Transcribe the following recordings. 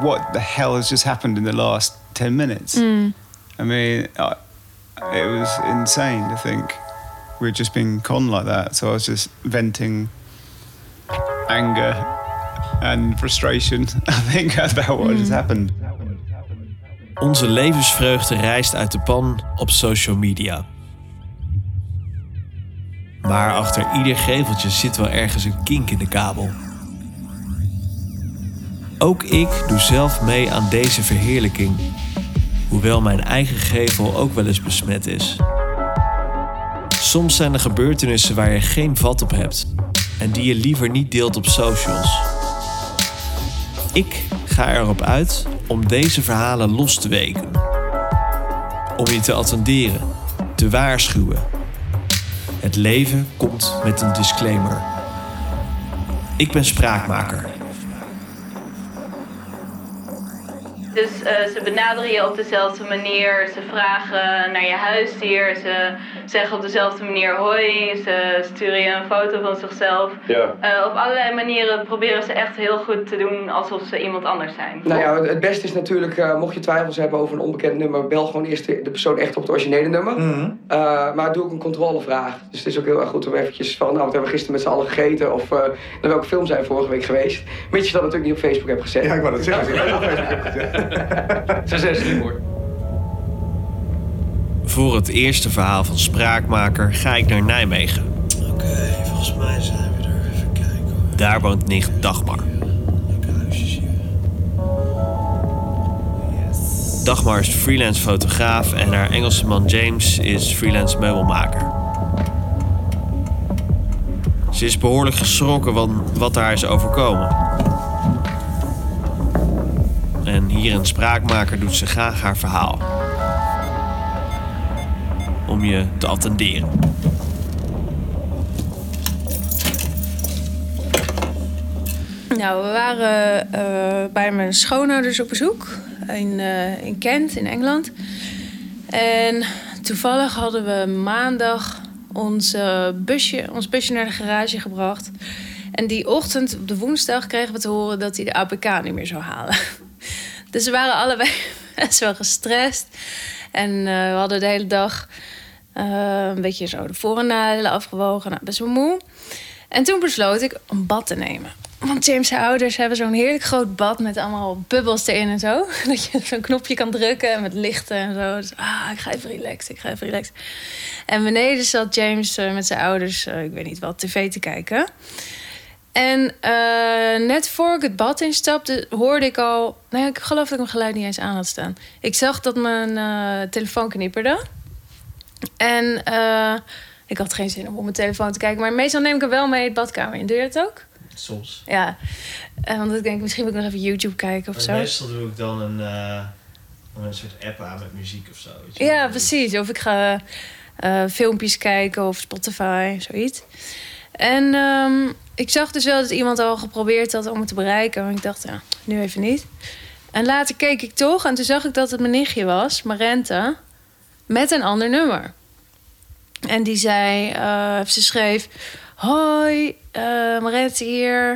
what the hell has just happened in the last 10 minutes? Mm. I mean, I, it was insane to think we'd just been con like that. So I was just venting anger and frustration, I think, about what has happened. Onze levensvreugde rijst uit de pan op social media. Maar achter ieder geveltje zit wel ergens een kink in de kabel. Ook ik doe zelf mee aan deze verheerlijking, hoewel mijn eigen gevel ook wel eens besmet is. Soms zijn er gebeurtenissen waar je geen vat op hebt en die je liever niet deelt op socials. Ik ga erop uit om deze verhalen los te weken. Om je te attenderen, te waarschuwen. Het leven komt met een disclaimer. Ik ben spraakmaker. Dus eh, ze benaderen je op dezelfde manier. Ze vragen naar je huisdier. Ze zeggen op dezelfde manier hoi. Ze sturen je een foto van zichzelf. Ja. Eh, op allerlei manieren proberen ze echt heel goed te doen alsof ze iemand anders zijn. Nou ja, het beste is natuurlijk, eh, mocht je twijfels hebben over een onbekend nummer, bel gewoon eerst de, de persoon echt op het originele nummer. Eh, maar doe ook een controlevraag. Dus het is ook heel erg goed om eventjes van, nou, wat hebben we gisteren met z'n allen gegeten? Of eh, naar welke film zijn we vorige week geweest? Mits je dat natuurlijk niet op Facebook hebt gezet. Ja, ik wou dat zeggen. als zijn slim hoor. Voor het eerste verhaal van Spraakmaker ga ik naar Nijmegen. Oké, volgens mij zijn we er. Even kijken hoor. Daar woont nicht Dagmar. Leuke huisjes hier. Dagmar is freelance fotograaf en haar Engelse man James is freelance meubelmaker. Ze is behoorlijk geschrokken van wat haar is overkomen. En hier in Spraakmaker doet ze graag haar verhaal. Om je te attenderen. Nou, we waren eh, bij mijn schoonouders op bezoek in, eh, in Kent, in Engeland. En toevallig hadden we maandag ons, busje, ons busje naar de garage gebracht. En die ochtend, op de woensdag, kregen we te horen dat hij de APK niet meer zou halen. Dus we waren allebei best wel gestrest. En eh, we hadden de hele dag eh, een beetje zo de voor- en nadelen afgewogen. Nou, best wel moe. En toen besloot ik een bad te nemen. Want James' ouders hebben zo'n heerlijk groot bad met allemaal bubbels erin en zo. Dat je zo'n knopje kan drukken en met lichten en zo. Dus ah, ik ga even relaxen, ik ga even relaxen. En beneden zat James eh, met zijn ouders, ik weet niet wat, tv te kijken. En eh, net voor ik het bad instapte, hoorde ik al... Nou ja, ik geloof dat ik mijn geluid niet eens aan had staan. Ik zag dat mijn eh, telefoon knipperde. En eh, ik had geen zin om op mijn telefoon te kijken. Maar meestal neem ik hem wel mee het badkamer in. Doe je dat ook? Soms. Ja. Want ik denk, misschien moet ik nog even YouTube kijken of zo. Meestal doe ik dan een, een soort app aan met muziek of zo. Ja, precies. Of ik ga filmpjes kijken of Spotify, zoiets. En ehm, ik zag dus wel dat iemand al geprobeerd had om het te bereiken. Maar ik dacht, ja, nu even niet. En later keek ik toch en toen zag ik dat het mijn nichtje was, Marente, met een ander nummer. En die zei, eh, ze schreef: Hoi, Marente hier.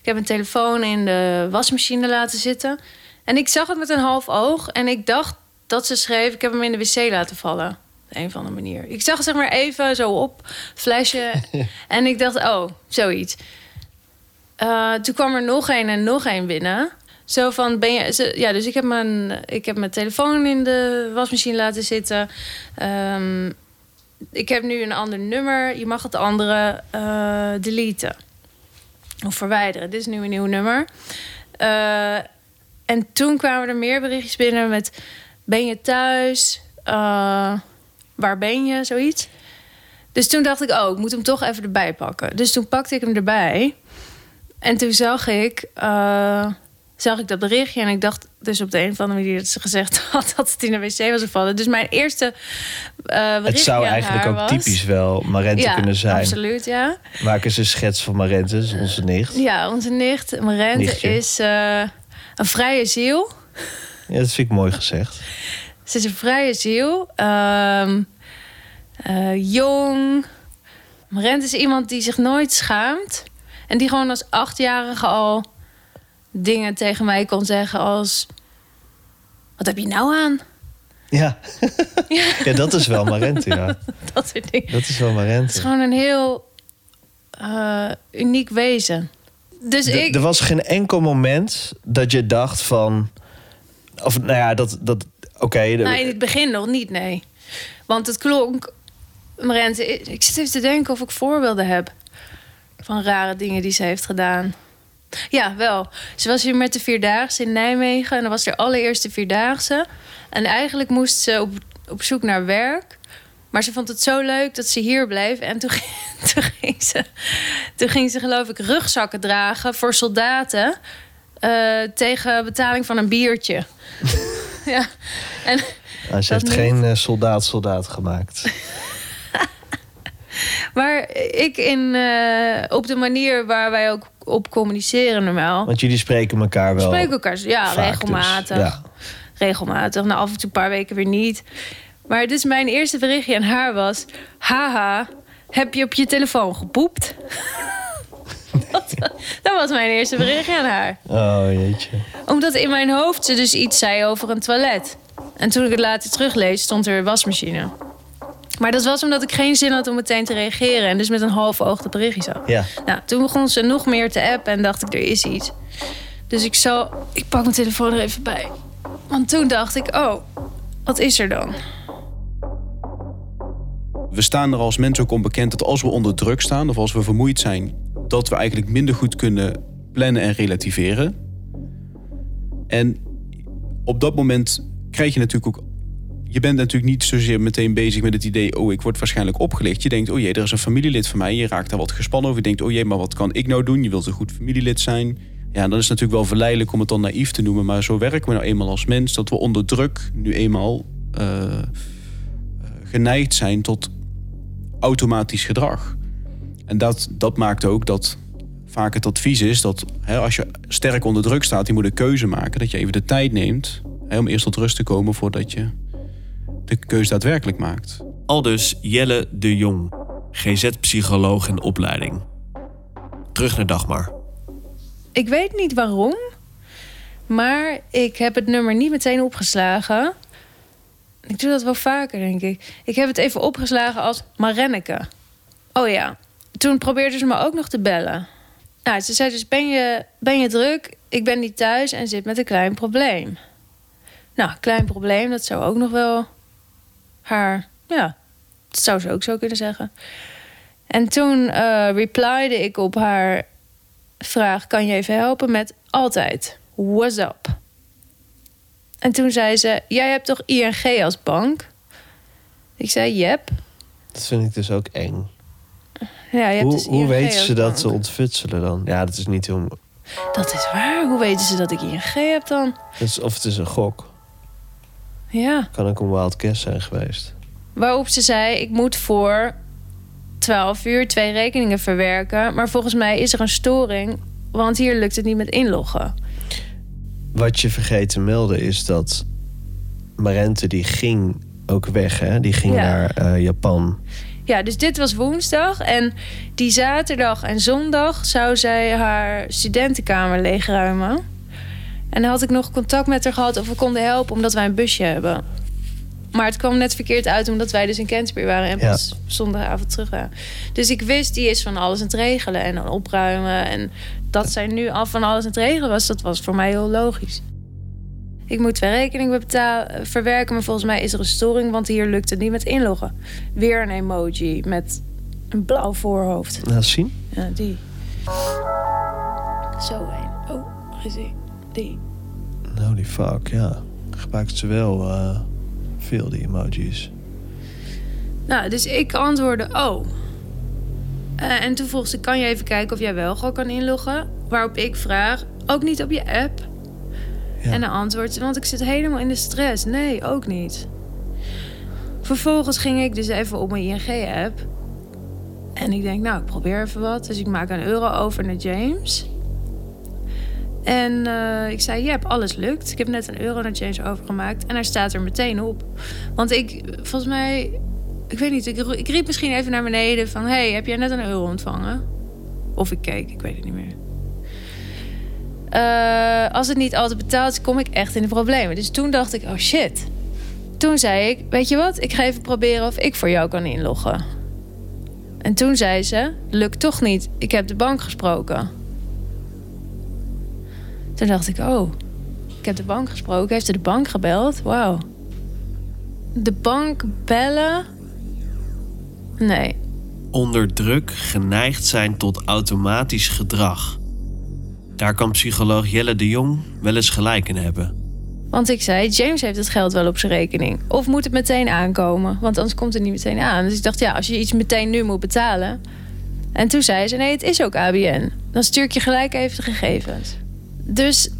Ik heb een telefoon in de wasmachine laten zitten. En ik zag het met een half oog en ik dacht dat ze schreef: Ik heb hem in de wc laten vallen. Een of andere manier. Ik zag zeg maar even zo op, flashen. en ik dacht: Oh, zoiets. Eh, toen kwam er nog een en nog een binnen. Zo van, ben je... ze- Ja, dus ik heb mijn, ik heb mijn telefoon in de wasmachine laten zitten. Ehm, ik heb nu een ander nummer. Je mag het andere eh, deleten. Of verwijderen. Dit is nu een nieuw nummer. Eh, en toen kwamen er meer berichtjes binnen met... Ben je thuis? Waar ben je? Zoiets. Dus toen dacht ik, oh, ik moet hem toch even erbij pakken. Dus toen pakte ik hem erbij. En toen zag ik, eh, zag ik dat berichtje. En ik dacht dus op de een of andere manier dat ze gezegd had dat het in de wc was gevallen. Dus mijn eerste eh Het zou eigenlijk ook was- typisch wel Marente ja, kunnen zijn. absoluut, ja. Maak eens een schets van Marente, onze nicht. Ja, onze nicht, Marente, Nichtje. is eh, een vrije ziel. Ja, dat vind ik mooi gezegd. Ze is een vrije ziel. Ehm, eh, jong. Marent is iemand die zich nooit schaamt. En die gewoon als achtjarige al dingen tegen mij kon zeggen als... Wat heb je nou aan? Ja. ja, dat is wel Marente, ja. Dat soort dingen. Dat is wel Het is gewoon een heel eh, uniek wezen. Dus ik... Er was geen enkel moment dat je dacht van... Of nou ja, dat... dat Oké, Nou, in het begin nog niet, nee. Want het klonk... Marente, ik zit even te denken of ik voorbeelden heb... van rare dingen die ze heeft gedaan. Ja, wel. Ze was hier met de Vierdaagse in Nijmegen... en dat was de allereerste Vierdaagse. En eigenlijk moest ze op, op zoek naar werk... Maar ze vond het zo leuk dat ze hier bleef. En toen, ging- toen, ging, ze, toen ging ze, geloof ik, rugzakken dragen voor soldaten. eh, tegen betaling van een biertje. Ja. En ze heeft niet. geen eh, soldaat-soldaat gemaakt. Maar ik in, eh, op de manier waar wij ook op communiceren normaal. Want jullie spreken elkaar wel We spreken elkaar ja, dus. regelmatig. Ja. Regelmatig. Nou, af en toe een paar weken weer niet. Maar dus mijn eerste berichtje aan haar was... Haha, heb je op je telefoon gepoept? dat, was mijn eerste berichtje aan haar. Oh, jeetje. Omdat in mijn hoofd ze dus iets zei over een toilet. En toen ik het later teruglees, stond er wasmachine. Maar dat was omdat ik geen zin had om meteen te reageren. En dus met een half oog dat berichtje zag. Ja. Nou, toen begon ze nog meer te appen en dacht ik, er is iets. Dus ik zal, ik pak mijn telefoon er even bij. Want toen dacht ik, oh, wat is er dan? We staan er als mensen ook onbekend dat als we onder druk staan of als we vermoeid zijn, dat we eigenlijk minder goed kunnen plannen en relativeren. En op dat moment krijg je natuurlijk ook. Je bent natuurlijk niet zozeer meteen bezig met het idee, oh, ik word waarschijnlijk opgelicht. Je denkt, oh jee, er is een familielid van mij. Je raakt daar wat gespannen over. Je denkt, oh jee, maar wat kan ik nou doen? Je wilt een goed familielid zijn. Ja, dan is het natuurlijk wel verleidelijk om het dan naïef te noemen. Maar zo werken we nou eenmaal als mens, dat we onder druk nu eenmaal eh, eh, geneigd zijn tot automatisch gedrag. En dat, dat maakt ook dat vaak het advies is dat hè, als je sterk onder druk staat, je moet een keuze maken, dat je even de tijd neemt hè, om eerst tot rust te komen voordat je de keuze daadwerkelijk maakt. Aldus Jelle de Jong, GZ-psycholoog in opleiding. Terug naar Dagmar. Ik weet niet waarom, maar ik heb het nummer niet meteen opgeslagen. Ik doe dat wel vaker, denk ik. Ik heb het even opgeslagen als Marenneke. Oh ja, toen probeerde ze me ook nog te bellen. Nou, ze zei dus, ben je, ben je druk? Ik ben niet thuis en zit met een klein probleem. Nou, klein probleem, dat zou ook nog wel haar... Ja, dat zou ze ook zo kunnen zeggen. En toen repliede ik op haar vraag: kan je even helpen met altijd? What's up? En toen zei ze: Jij hebt toch ING als bank? Ik zei: Yep. Dat vind ik dus ook eng. Ja, je hebt Hoe, dus hoe weten ze dat te ontfutselen dan? Ja, dat is niet heel... Dat is waar. Hoe weten ze dat ik ING heb dan? of het is een gok. Ja. Kan ook een wild guess zijn geweest. Waarop ze zei: Ik moet voor 12 uur twee rekeningen verwerken. Maar volgens mij is er een storing, want hier lukt het niet met inloggen. Wat je vergeet te melden is dat Marente die ging ook weg, hè? Die ging Ja. naar eh, Japan. Ja, dus dit was woensdag. En die zaterdag en zondag zou zij haar studentenkamer leegruimen. En dan had ik nog contact met haar gehad of we konden helpen omdat wij een busje hebben. Maar het kwam net verkeerd uit omdat wij dus in Canterbury waren en Ja. pas zondagavond terug waren. Dus ik wist, die is van alles aan het regelen en aan het opruimen. En dat zij nu al van alles aan het regelen was, dat was voor mij heel logisch. Ik moet twee rekeningen betalen, verwerken, maar volgens mij is er een storing, want hier lukt het niet met inloggen. Weer een emoji met een blauw voorhoofd. Nou, zien. Ja, die. Zo een. Oh, gezien. Die. Holy fuck, ja. Gebruikt ze wel eh, veel, die emojis. Nou, dus ik antwoordde, oh. Eh, en toen vroeg ze, kan je even kijken of jij wel gewoon kan inloggen? Waarop ik vraag, ook niet op je app? En dan antwoordt ze, want ik zit helemaal in de stress. Nee, ook niet. Vervolgens ging ik dus even op mijn ING-app. En ik denk, nou, ik probeer even wat. Dus ik maak een euro over naar James. En eh, ik zei, ja, alles lukt. Ik heb net een euro naar James overgemaakt. En hij staat er meteen op. Want ik, volgens mij... Ik weet niet, ik, ik riep misschien even naar beneden van... hey, heb jij net een euro ontvangen? Of ik keek, ik weet het niet meer. Eh, als het niet altijd betaald is, kom ik echt in de problemen. Dus toen dacht ik, oh shit. Toen zei ik, weet je wat, ik ga even proberen of ik voor jou kan inloggen. En toen zei ze, lukt toch niet, ik heb de bank gesproken. Toen dacht ik, oh, ik heb de bank gesproken. Heeft ze de bank gebeld? Wauw. De bank bellen? Nee. Onder druk geneigd zijn tot automatisch gedrag. Daar kan psycholoog Jelle de Jong wel eens gelijk in hebben. Want ik zei, James heeft het geld wel op zijn rekening. Of moet het meteen aankomen? Want anders komt het niet meteen aan. Dus ik dacht, ja, als je iets meteen nu moet betalen. En toen zei ze, nee, het is ook ABN. Dan stuur ik je gelijk even de gegevens. Dus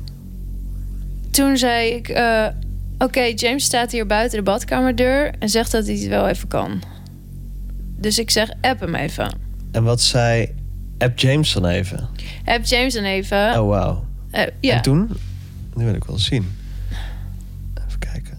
toen zei ik, eh, oké, James staat hier buiten de badkamerdeur... en zegt dat hij het wel even kan. Dus ik zeg, app hem even. En wat zei App James dan even? App James dan even. Oh, wauw. Eh, ja. En toen? Nu wil ik wel zien. Even kijken.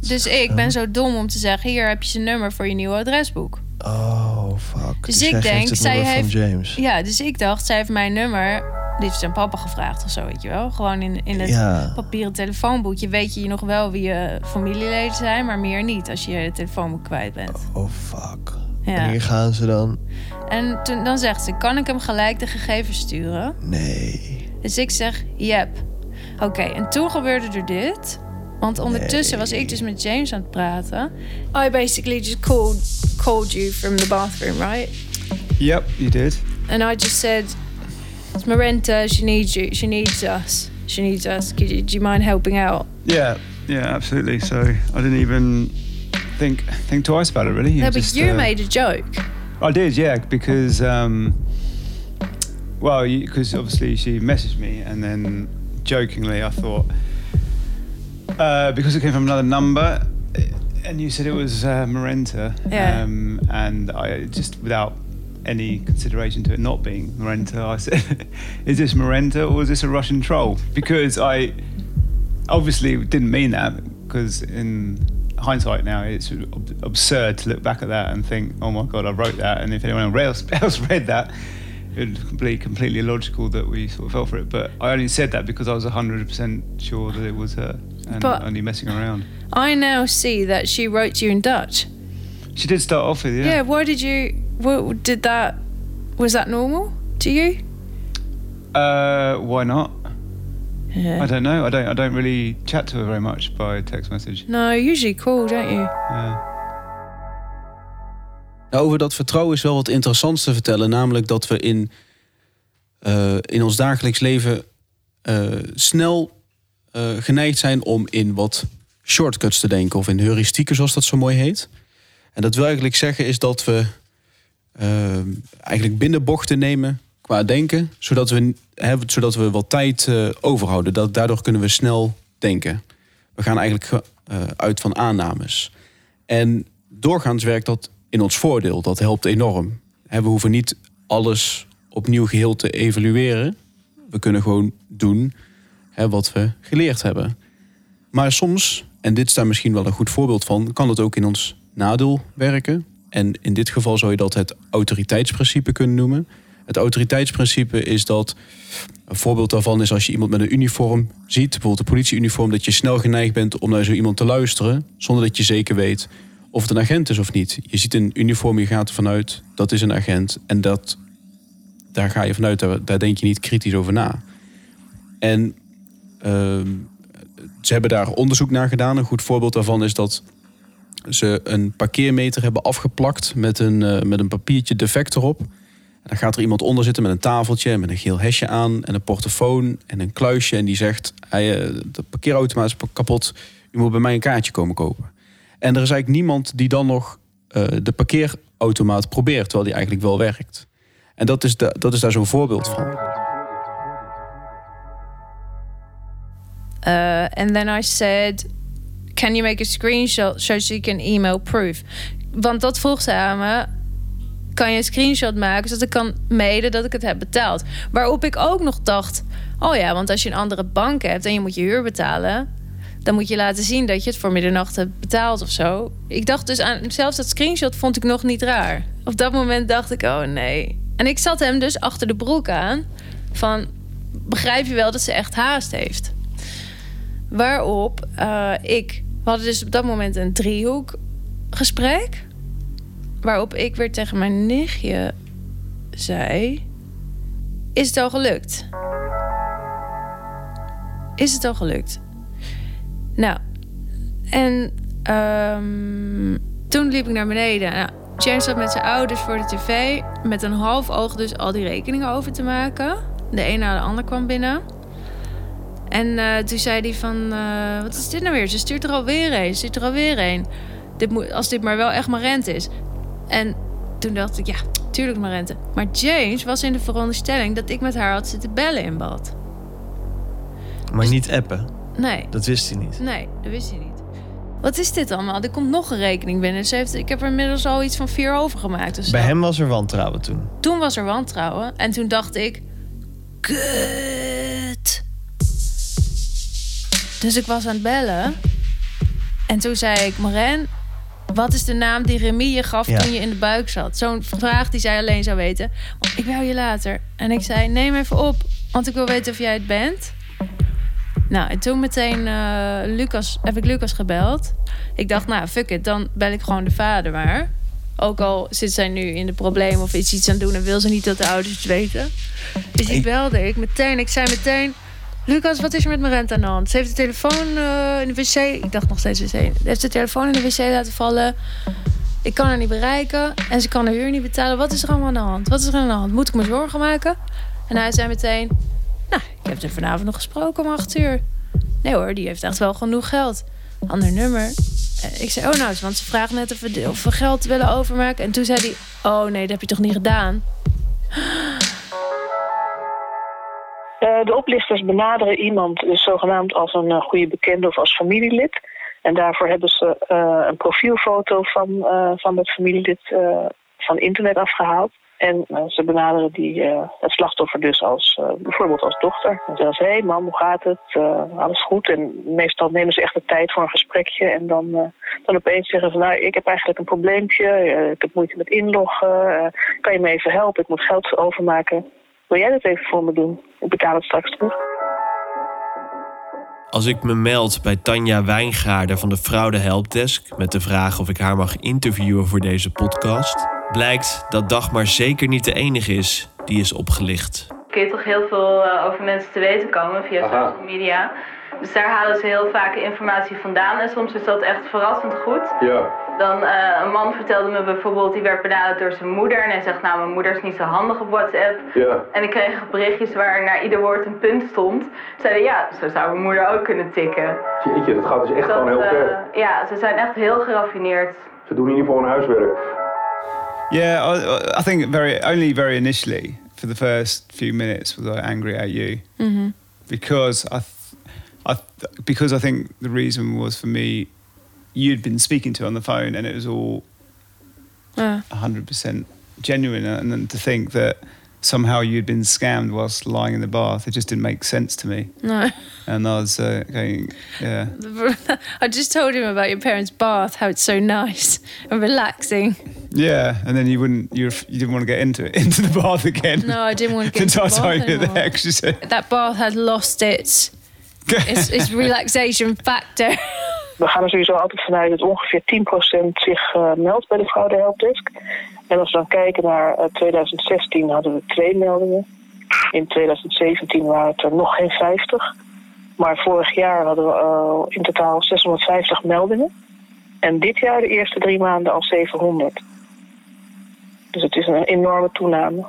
Dus ik ben zo dom om te zeggen: hier heb je zijn nummer voor je nieuwe adresboek. Oh, fuck. Dus, jij ik denk, zij heeft. James. Ja, dus ik dacht, zij heeft mijn nummer. Die heeft zijn papa gevraagd of zo, weet je wel. Gewoon in, in het Ja. papieren telefoonboekje weet je nog wel wie je familieleden zijn, maar meer niet als je je telefoonboek kwijt bent. Oh, fuck. Ja. En hier gaan ze dan. En toen, dan zegt ze: kan ik hem gelijk de gegevens sturen? Nee. Dus ik zeg, yep. Oké, en toen gebeurde er dit. Want ondertussen was ik dus met James aan het praten. I basically just called, called you from the bathroom, right? Yep, you did. And I just said, it's Marenta, she needs you, she needs us. She needs us. Could you, do you mind helping out? Yeah, yeah, absolutely. So I didn't even think think twice about it, really. no, but just, you uh, made a joke. I did, yeah, because um, well, because obviously she messaged me, and then jokingly I thought uh, because it came from another number, and you said it was uh, Marenta, Yeah. um, and I just without any consideration to it not being Marenta, I said, "Is this Marenta or is this a Russian troll?" Because I obviously didn't mean that because in hindsight now it's absurd to look back at that and think oh my god i wrote that. And if anyone else, else read that it would be completely illogical that we sort of fell for it. But i only said that because i was 100% sure that it was her and But- only messing around. I now see that she wrote you in Dutch. she did start off with Yeah, yeah, why did you, what, did that, was that normal to you? uh why not Yeah. i don't know i don't i don't really chat to her very much by text message No, usually cool, don't you? yeah Nou, over dat vertrouwen is wel wat interessants te vertellen. Namelijk dat we in, eh, in ons dagelijks leven eh, snel eh, geneigd zijn om in wat shortcuts te denken. Of in heuristieken, zoals dat zo mooi heet. En dat wil eigenlijk zeggen is dat we eigenlijk binnenbochten nemen qua denken. Zodat we, hè, zodat we wat tijd eh, overhouden. Dat, daardoor kunnen we snel denken. We gaan eigenlijk ge- eh, uit van aannames. En doorgaans werkt dat in ons voordeel. Dat helpt enorm. We hoeven niet alles opnieuw geheel te evalueren. We kunnen gewoon doen hè, wat we geleerd hebben. Maar soms, en dit is daar misschien wel een goed voorbeeld van, kan het ook in ons nadeel werken. En in dit geval zou je dat het autoriteitsprincipe kunnen noemen. Het autoriteitsprincipe is dat een voorbeeld daarvan is als je iemand met een uniform ziet, bijvoorbeeld een politieuniform, dat je snel geneigd bent om naar zo iemand te luisteren, zonder dat je zeker weet of het een agent is of niet. Je ziet een uniform, je gaat ervan uit dat is een agent en dat, daar ga je vanuit, daar, denk je niet kritisch over na. En ehm, ze hebben daar onderzoek naar gedaan. Een goed voorbeeld daarvan is dat ze een parkeermeter hebben afgeplakt met een, eh, met een papiertje defect erop. Dan gaat er iemand onder zitten met een tafeltje met een geel hesje aan en een portofoon en een kluisje. En die zegt, eh, de parkeerautomaat is kapot, u moet bij mij een kaartje komen kopen. En er is eigenlijk niemand die dan nog eh, de parkeerautomaat probeert, terwijl die eigenlijk wel werkt. En dat is, da- dat is daar zo'n voorbeeld van. Uh, and then I said, can you make a screenshot so she can email proof? Want dat vroeg ze aan me. Kan je een screenshot maken zodat ik kan mailen dat ik het heb betaald? Waarop ik ook nog dacht, oh ja, want als je een andere bank hebt en je moet je huur betalen, dan moet je laten zien dat je het voor middernacht hebt betaald of zo. Ik dacht dus aan, zelfs dat screenshot vond ik nog niet raar. Op dat moment dacht ik, oh nee. En ik zat hem dus achter de broek aan van, begrijp je wel dat ze echt haast heeft. Waarop eh, ik... We hadden dus op dat moment een driehoek gesprek. Waarop ik weer tegen mijn nichtje zei... Is het al gelukt? Is het al gelukt? Nou, en ehm, toen liep ik naar beneden. Nou, zat met zijn ouders voor de tv... met een half oog dus al die rekeningen over te maken. De een na de ander kwam binnen. En eh, toen zei hij van... eh, wat is dit nou weer? Ze stuurt er alweer een. Ze stuurt er alweer een. Dit moet, als dit maar wel echt mijn rente is. En toen dacht ik, ja, tuurlijk mijn rente. Maar James was in de veronderstelling... dat ik met haar had zitten bellen in bad. Maar niet appen. Nee. Dat wist hij niet. Nee, dat wist hij niet. Wat is dit allemaal? Er komt nog een rekening binnen. Ze heeft, ik heb er inmiddels al iets van vier overgemaakt. zo. Bij hem was er wantrouwen toen. Toen was er wantrouwen. En toen dacht ik... Kut. Dus ik was aan het bellen. En toen zei ik... Maren, wat is de naam die Remy je gaf Ja. toen je in de buik zat? Zo'n vraag die zij alleen zou weten. Ik bel je later. En ik zei, neem even op. Want ik wil weten of jij het bent. Nou, en toen meteen eh, Lucas, heb ik Lucas gebeld. Ik dacht, nou, fuck it, dan bel ik gewoon de vader maar. Ook al zit zij nu in de problemen of is iets aan het doen... en wil ze niet dat de ouders het weten. Dus die belde ik meteen. Ik zei meteen... Lucas, wat is er met mijn rente aan de hand? Ze heeft de telefoon eh, in de wc... Ik dacht nog steeds wc. Ze heeft de telefoon in de wc laten vallen. Ik kan haar niet bereiken. En ze kan haar huur niet betalen. Wat is er allemaal aan de hand? Wat is er aan de hand? Moet ik me zorgen maken? En hij zei meteen... Nou, ik heb er vanavond nog gesproken om acht uur. Nee hoor, die heeft echt wel genoeg geld. Ander nummer. Eh, Ik zei, oh nou, want ze vraagt net of we, of we geld willen overmaken. En toen zei hij, oh nee, dat heb je toch niet gedaan? Eh, de oplichters benaderen iemand dus zogenaamd als een eh, goede bekende of als familielid. En daarvoor hebben ze eh, een profielfoto van, van dat familielid van internet afgehaald. En ze benaderen die, het slachtoffer dus als, bijvoorbeeld als dochter. En zeggen ze, hé hey mam, hoe gaat het? Alles goed? En meestal nemen ze echt de tijd voor een gesprekje. En dan, dan opeens zeggen ze, nou, ik heb eigenlijk een probleempje. Ik heb moeite met inloggen. Kan je me even helpen? Ik moet geld overmaken. Wil jij dat even voor me doen? Ik betaal het straks terug. Als ik me meld bij Tanja Wijngaarden van de Fraude Helpdesk met de vraag of ik haar mag interviewen voor deze podcast, blijkt dat Dagmar zeker niet de enige is die is opgelicht. kun je toch heel veel eh, over mensen te weten komen via Aha. social media. Dus daar halen ze heel vaak informatie vandaan en soms is dat echt verrassend goed. Ja. Dan eh, een man vertelde me bijvoorbeeld, die werd benaderd door zijn moeder en hij zegt, nou mijn moeder is niet zo handig op WhatsApp. Ja. En ik kreeg berichtjes waar naar ieder woord een punt stond. Zeiden ja, zo zou mijn moeder ook kunnen tikken. Jeetje, dat gaat dus echt Dat, gewoon heel eh, ver. ja, ze zijn echt heel geraffineerd. Ze doen in ieder geval hun huiswerk. Yeah, I, I think very only very initially for the first few minutes was I angry at you because I, th- I th- because I think the reason was for me you'd been speaking to on the phone and it was all Ja. hundred percent genuine and then to think that somehow you'd been scammed whilst lying in the bath it just didn't make sense to me Nee. and I was uh, going yeah I just told him about your parents' bath, how it's so nice and relaxing. yeah and then you wouldn't you you didn't want to get into it into the bath again No, I didn't want to get into the bath anymore. there That bath had lost its, its, its relaxation factor. We gaan er sowieso altijd vanuit dat ongeveer 10% zich eh, meldt bij de Fraude Helpdesk. En als we dan kijken naar eh, 2016 hadden we twee meldingen. In 2017 waren het er nog geen 50. Maar vorig jaar hadden we eh, in totaal 650 meldingen. En dit jaar de eerste drie maanden al 700. Dus het is een enorme toename.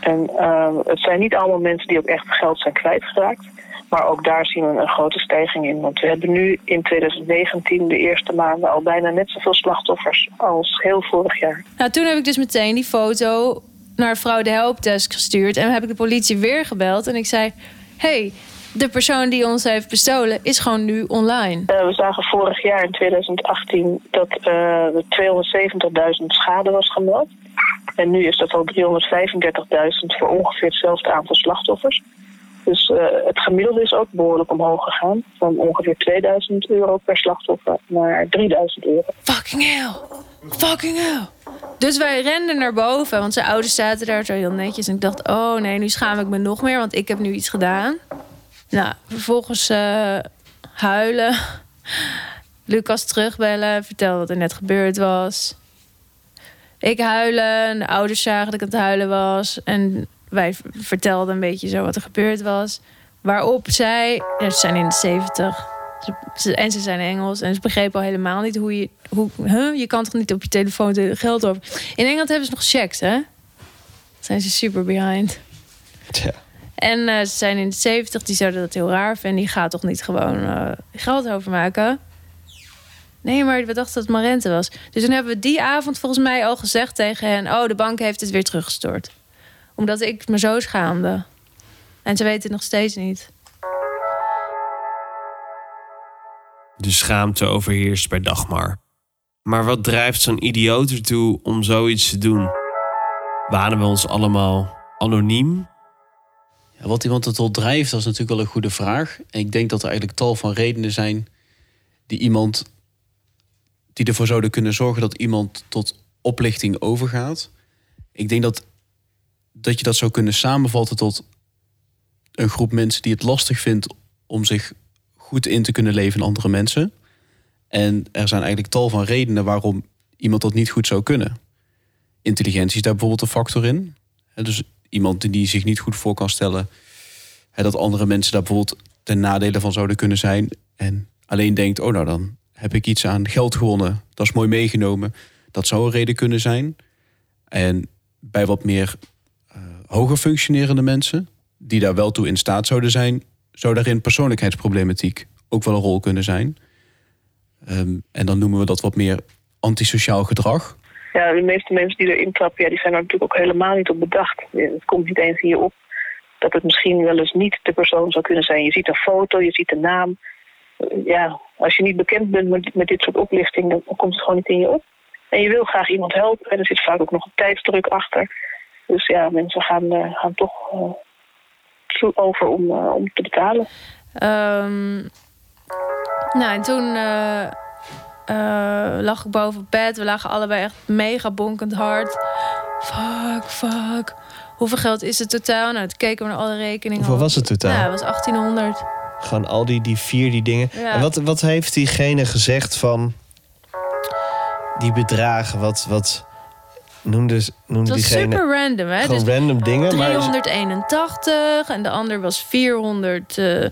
En eh, het zijn niet allemaal mensen die ook echt geld zijn kwijtgeraakt. Maar ook daar zien we een grote stijging in. Want we hebben nu in 2019 de eerste maanden al bijna net zoveel slachtoffers als heel vorig jaar. Nou, toen heb ik dus meteen die foto naar vrouw de helpdesk gestuurd. En heb ik de politie weer gebeld. En ik zei, hey, de persoon die ons heeft bestolen is gewoon nu online. Eh, we zagen vorig jaar in 2018 dat eh, er 270.000 schade was gemeld. En nu is dat al 335.000 voor ongeveer hetzelfde aantal slachtoffers. Dus eh, het gemiddelde is ook behoorlijk omhoog gegaan. Van ongeveer 2000 euro per slachtoffer naar 3000 euro. Fucking hell. Fucking hell. Dus wij renden naar boven, want zijn ouders zaten daar zo heel netjes. En ik dacht, oh nee, nu schaam ik me nog meer, want ik heb nu iets gedaan. Nou, vervolgens eh, huilen. Lucas terugbellen, vertellen wat er net gebeurd was. Ik huilen, en de ouders zagen dat ik aan het huilen was. En wij vertelden een beetje zo wat er gebeurd was. Waarop zij, ja, ze zijn in de 70 ze- ze- en ze zijn Engels en ze begrepen al helemaal niet hoe je, hoe, huh? je kan toch niet op je telefoon de geld over. In Engeland hebben ze nog checks, hè? Zijn ze super behind. En eh, ze zijn in de 70, die zouden dat heel raar vinden. Die gaat toch niet gewoon eh, geld overmaken? Nee, maar we dachten dat het maar rente was. Dus toen hebben we die avond volgens mij al gezegd tegen hen... oh, de bank heeft het weer teruggestort. Omdat ik me zo schaamde. En ze weten het nog steeds niet. De schaamte overheerst bij Dagmar. Maar wat drijft zo'n idioot ertoe om zoiets te doen? Waren we ons allemaal anoniem? Ja, wat iemand er tot drijft, dat is natuurlijk wel een goede vraag. En ik denk dat er eigenlijk tal van redenen zijn die iemand die ervoor zouden kunnen zorgen dat iemand tot oplichting overgaat. Ik denk dat, dat je dat zou kunnen samenvatten tot een groep mensen die het lastig vindt om zich goed in te kunnen leven in andere mensen. En er zijn eigenlijk tal van redenen waarom iemand dat niet goed zou kunnen. Intelligentie is daar bijvoorbeeld een factor in. Dus iemand die- zich niet goed voor kan stellen dat andere mensen daar bijvoorbeeld ten nadele van zouden kunnen zijn. En alleen denkt, oh nou dan heb ik iets aan geld gewonnen. Dat is mooi meegenomen. Dat zou een reden kunnen zijn. En bij wat meer eh, hoger functionerende mensen, die daar wel toe in staat zouden zijn, zou daarin persoonlijkheidsproblematiek ook wel een rol kunnen zijn. Ehm, en dan noemen we dat wat meer antisociaal gedrag. Ja, de meeste mensen die erin trappen, ja, die zijn er natuurlijk ook helemaal niet op bedacht. Het komt niet eens je op dat het misschien wel eens niet de persoon zou kunnen zijn. Je ziet een foto, je ziet de naam. Ja, als je niet bekend bent met, met dit soort oplichting, dan komt het gewoon niet in je op. En je wil graag iemand helpen en er zit vaak ook nog een tijdsdruk achter. Dus ja, mensen gaan, eh, gaan toch zo over om, eh, om te betalen. Ehm, nou, en toen eh, eh, lag ik boven op bed. We lagen allebei echt mega bonkend hard. Fuck, fuck. Hoeveel geld is het totaal? Nou, toen keken we naar alle rekeningen. Hoeveel was het totaal? Ja, het was 1800. Gewoon al die, die vier die dingen. Ja. En wat, wat heeft diegene gezegd van die bedragen? Wat, wat noemde, noemde Het was diegene? super random, hè? Gewoon Dus random dingen. Maar is- 381 en de ander was 400, eh,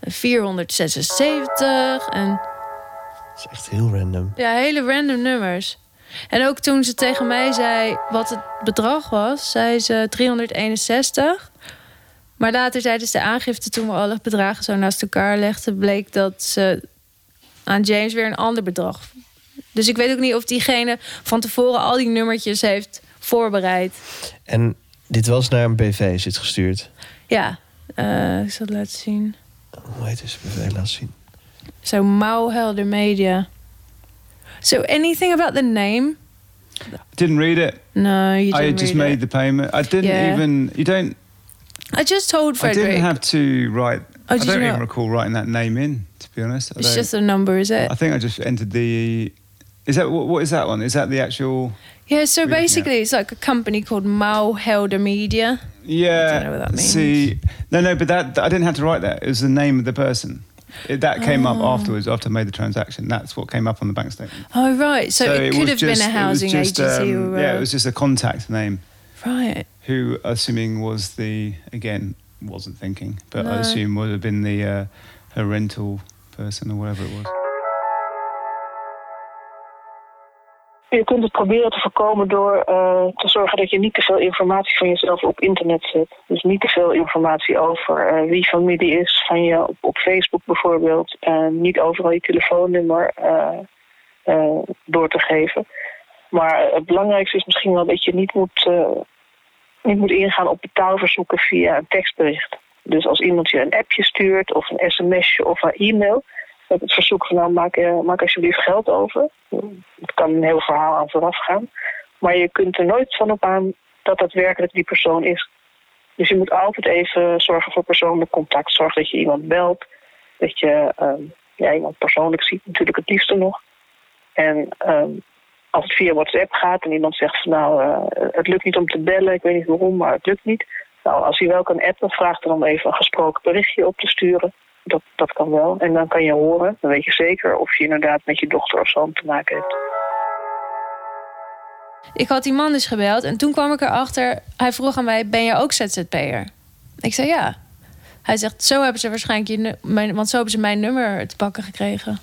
476. En dat is echt heel random. ja, hele random nummers. En ook toen ze tegen mij zei wat het bedrag was, zei ze 361. Maar later tijdens de aangifte, toen we alle bedragen zo naast elkaar legden, bleek dat ze aan James weer een ander bedrag. Dus ik weet ook niet of diegene van tevoren al die nummertjes heeft voorbereid. En dit was naar een BV is dit gestuurd. Ja, eh, ik zal het laten zien. Hoe heet deze BV? Laat zien. Zo Mauhelder Media. So anything about the name? Didn't read it. No, you didn't I had just made it. the payment. I didn't Yeah. even. You don't. I just told Frederick. I didn't have to write. Oh, I don't even recall writing that name in. To be honest, It's just a number, is it? I think I just entered the. Is that what, what is that one? Is that the actual? Yeah, so basically it's like a company called Mauhelder Media. Yeah. I don't know what that means. See, no, no, but that I didn't have to write that. It was the name of the person. It, that came up Oh. afterwards after I made the transaction. That's what came up on the bank statement. Oh right, so, it could have been a housing just, agency um, or yeah, uh, it was just a contact name. Right. Who, assuming was the again wasn't thinking, but No. I assume would have been the uh, her rental person or whatever it was. Je kunt het proberen te voorkomen door eh, te zorgen dat je niet te veel informatie van jezelf op internet zet. Dus niet te veel informatie over eh, wie familie is van je op, op Facebook bijvoorbeeld. En niet overal je telefoonnummer eh, eh, door te geven. Maar het belangrijkste is misschien wel dat je niet moet, niet moet ingaan op betaalverzoeken via een tekstbericht. Dus als iemand je een appje stuurt of een sms'je of een e-mail met het verzoek van nou maak, eh, maak alsjeblieft geld over. Het kan een heel verhaal aan vooraf gaan. Maar je kunt er nooit van op aan dat dat werkelijk die persoon is. Dus je moet altijd even zorgen voor persoonlijk contact. Zorg dat je iemand belt. Dat je ehm, ja, iemand persoonlijk ziet, natuurlijk het liefste nog. En ehm, als het via WhatsApp gaat en iemand zegt van nou, eh, het lukt niet om te bellen, ik weet niet waarom, maar het lukt niet. Nou, als hij wel kan appen, vraag dan om even een gesproken berichtje op te sturen. Dat, dat kan wel. En dan kan je horen, dan weet je zeker of je inderdaad met je dochter of zoon te maken hebt. Ik had die man dus gebeld en toen kwam ik erachter. Hij vroeg aan mij: Ben je ook ZZP'er? Ik zei ja. Hij zegt: Zo hebben ze waarschijnlijk je. nu- Mijn, want zo hebben ze mijn nummer te pakken gekregen.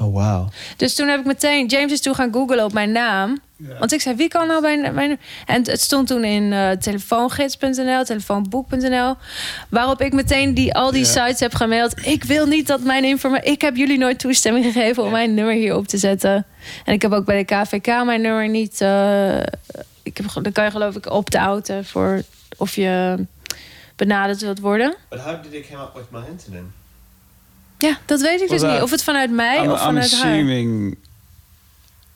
Oh, wauw. Dus toen heb ik meteen. James is toen gaan googlen op mijn naam. Want ik zei: Wie kan nou mijn. mijn en het stond toen in eh, telefoongids.nl, telefoonboek.nl. Waarop ik meteen die, al die Ja. sites heb gemaild. Ik wil niet dat mijn informatie. Ik heb jullie nooit toestemming gegeven om mijn nummer hier op te zetten. En ik heb ook bij de KVK mijn nummer niet. eh, ik heb, dan kan je geloof ik opt-outen voor of je benaderd wilt worden. But how did it come up with my internet? Ja, dat weet ik dus Well, niet. Of het vanuit mij I'm, of I'm vanuit haar. assuming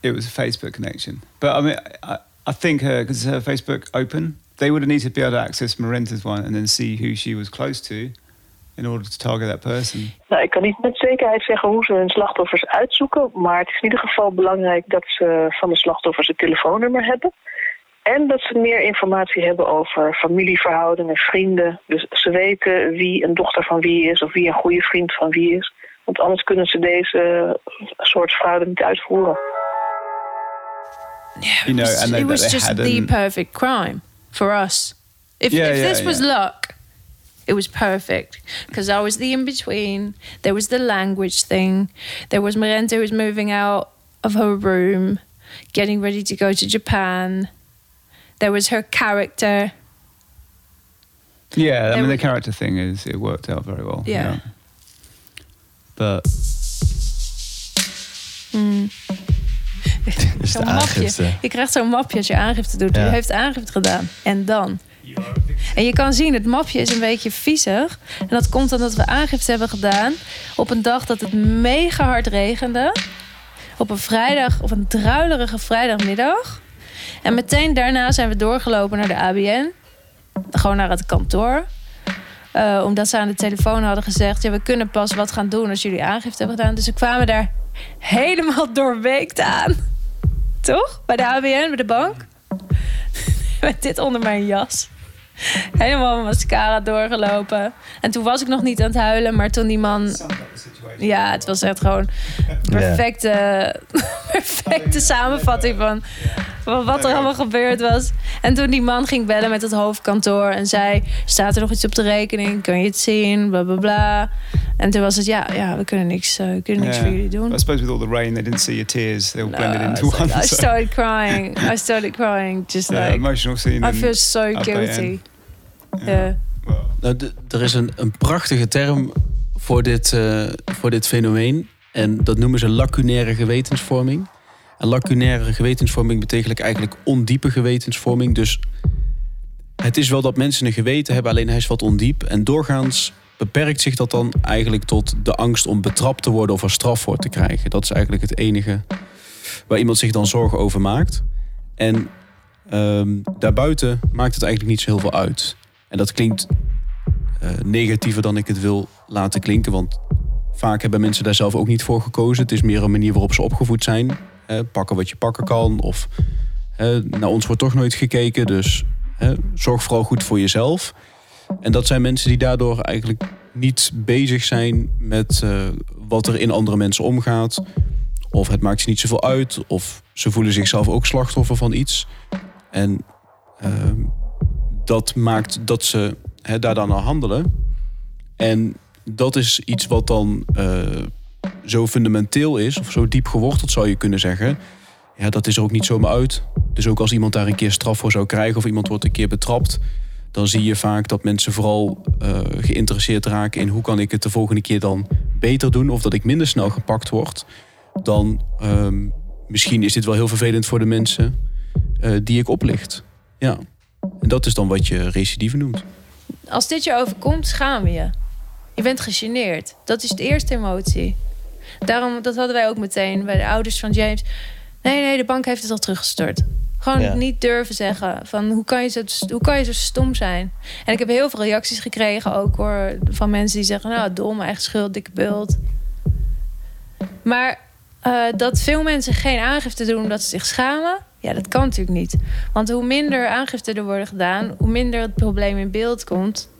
it was a Facebook connection. But I mean, I, I think because her Facebook open, they would have needed to be able to access Marenta's one and then see who she was close to in order to target that person. Nou, ik kan niet met zekerheid zeggen hoe ze hun slachtoffers uitzoeken, maar het is in ieder geval belangrijk dat ze van de slachtoffers het telefoonnummer hebben. En dat ze meer informatie hebben over familieverhoudingen, vrienden. Dus ze weten wie een dochter van wie is of wie een goede vriend van wie is. Want anders kunnen ze deze eh, soort fraude niet uitvoeren. You know, and they, it was they just had the perfect crime for us. If, Yeah, if yeah, this was luck, it was perfect because I was the in between. There was the language thing. There was Marenta who was moving out of her room, getting ready to go to Japan. There was her character. yeah. I mean, the character thing is it worked out very well. Yeah. But Dus Zo'n mapje. Je krijgt zo'n mapje als je aangifte doet. Ja. Je heeft aangifte gedaan. En dan? En je kan zien, het mapje is een beetje viezig. En dat komt omdat we aangifte hebben gedaan op een dag dat het mega hard regende. Op een vrijdag, op een druilerige vrijdagmiddag. En meteen daarna zijn we doorgelopen naar de ABN. Gewoon naar het kantoor. Eh, omdat ze aan de telefoon hadden gezegd... Ja, we kunnen pas wat gaan doen als jullie aangifte hebben gedaan. Dus we kwamen daar helemaal doorweekt aan. Toch? Bij de ABN, bij de bank. Met dit onder mijn jas. Helemaal mijn mascara doorgelopen. En toen was ik nog niet aan het huilen, maar toen die man. Ja, het was echt gewoon perfecte, perfecte samenvatting van, van wat er allemaal gebeurd was. En toen die man ging bellen met het hoofdkantoor en zei: Staat er nog iets op de rekening? Kun je het zien? Bla bla bla. En toen was het: Ja, ja we kunnen niks, eh, we kunnen niks yeah. voor jullie doen. I suppose with all the rain, they didn't see your tears. They all No, blended I into like- one. I started crying. I started crying. Just Yeah, like emotional scene. I feel so guilty. Yeah. Nou, er is een, een prachtige term voor dit, eh, voor dit fenomeen. En dat noemen ze lacunaire gewetensvorming. En lacunaire gewetensvorming betekent eigenlijk ondiepe gewetensvorming. Dus het is wel dat mensen een geweten hebben, alleen hij is wat ondiep. En doorgaans beperkt zich dat dan eigenlijk tot de angst om betrapt te worden of er straf voor te krijgen. Dat is eigenlijk het enige waar iemand zich dan zorgen over maakt. En ehm, daarbuiten maakt het eigenlijk niet zo heel veel uit. En dat klinkt eh, negatiever dan ik het wil laten klinken. Want vaak hebben mensen daar zelf ook niet voor gekozen. Het is meer een manier waarop ze opgevoed zijn. Pakken wat je pakken kan. Of naar ons wordt toch nooit gekeken. Dus zorg vooral goed voor jezelf. En dat zijn mensen die daardoor eigenlijk niet bezig zijn met eh, wat er in andere mensen omgaat. Of het maakt ze niet zoveel uit. Of ze voelen zichzelf ook slachtoffer van iets. En ehm, dat maakt dat ze hè, daar dan naar handelen. En dat is iets wat dan eh, zo fundamenteel is, of zo diep geworteld zou je kunnen zeggen. Ja, dat is er ook niet zomaar uit. Dus ook als iemand daar een keer straf voor zou krijgen, of iemand wordt een keer betrapt, dan zie je vaak dat mensen vooral eh, geïnteresseerd raken in hoe kan ik het de volgende keer dan beter doen, of dat ik minder snel gepakt word. Dan ehm, misschien is dit wel heel vervelend voor de mensen eh, die ik oplicht. Ja. En dat is dan wat je recidive noemt. Als dit je overkomt, schaam je je. Je bent gegeneerd. Dat is de eerste emotie. Daarom, dat hadden wij ook meteen bij de ouders van James. Nee, nee, de bank heeft het al teruggestort. Gewoon Ja. niet durven zeggen van hoe kan, je zo, hoe kan je zo stom zijn? En ik heb heel veel reacties gekregen ook hoor. Van mensen die zeggen, nou dom, eigen schuld, dikke bult. Maar eh, dat veel mensen geen aangifte doen omdat ze zich schamen... Ja, dat kan natuurlijk niet. Want hoe minder aangifte er worden gedaan... hoe minder het probleem in beeld komt...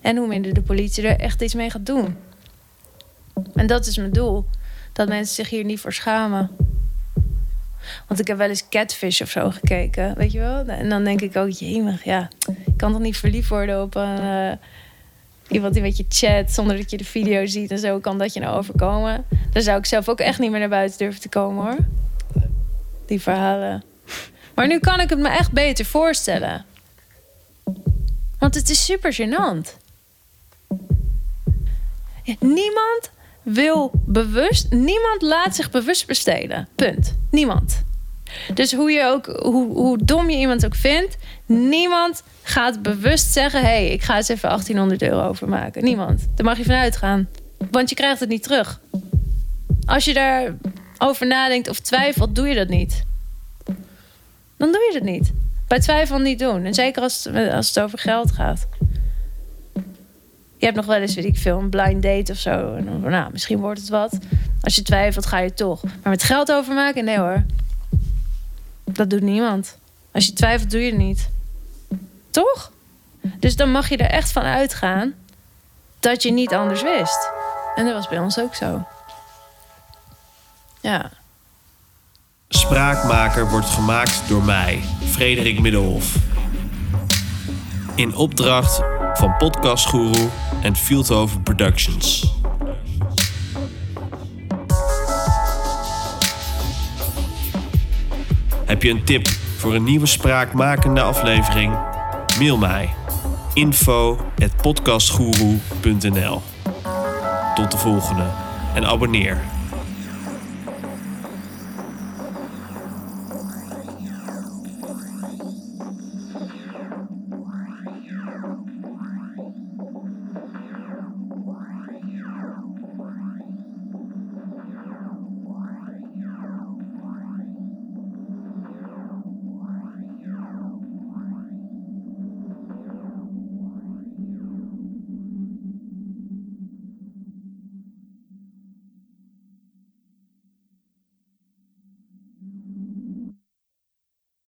en hoe minder de politie er echt iets mee gaat doen. En dat is mijn doel. Dat mensen zich hier niet voor schamen. Want ik heb wel eens Catfish of zo gekeken, weet je wel? En dan denk ik ook, jemig, ja... ik kan toch niet verliefd worden op eh, iemand die met je chat zonder dat je de video ziet en zo kan dat je nou overkomen. Daar zou ik zelf ook echt niet meer naar buiten durven te komen hoor. Die verhalen. Maar nu kan ik het me echt beter voorstellen. Want het is super gênant. Niemand wil bewust, niemand laat zich bewust besteden. Punt. Niemand. Dus hoe, je ook, hoe, hoe dom je iemand ook vindt, niemand gaat bewust zeggen: hé, hey, ik ga eens even 1800 euro overmaken. Niemand. Daar mag je vanuit gaan. Want je krijgt het niet terug. Als je daarover nadenkt of twijfelt, doe je dat niet. Dan doe je het niet. Bij twijfel niet doen. En zeker als als het over geld gaat. Je hebt nog wel eens, weet ik veel, een blind date of zo. Nou, misschien wordt het wat. Als je twijfelt, ga je toch. Maar met geld overmaken? Nee hoor. Dat doet niemand. Als je twijfelt, doe je het niet. Toch? Dus dan mag je er echt van uitgaan dat je niet anders wist. En dat was bij ons ook zo. Ja. Spraakmaker wordt gemaakt door mij, Frederik Middelhof. In opdracht van Podcast Guru en Fieldhoven Productions. Heb je een tip voor een nieuwe spraakmakende aflevering? Mail mij info@podcastguru.nl. Tot de volgende en abonneer.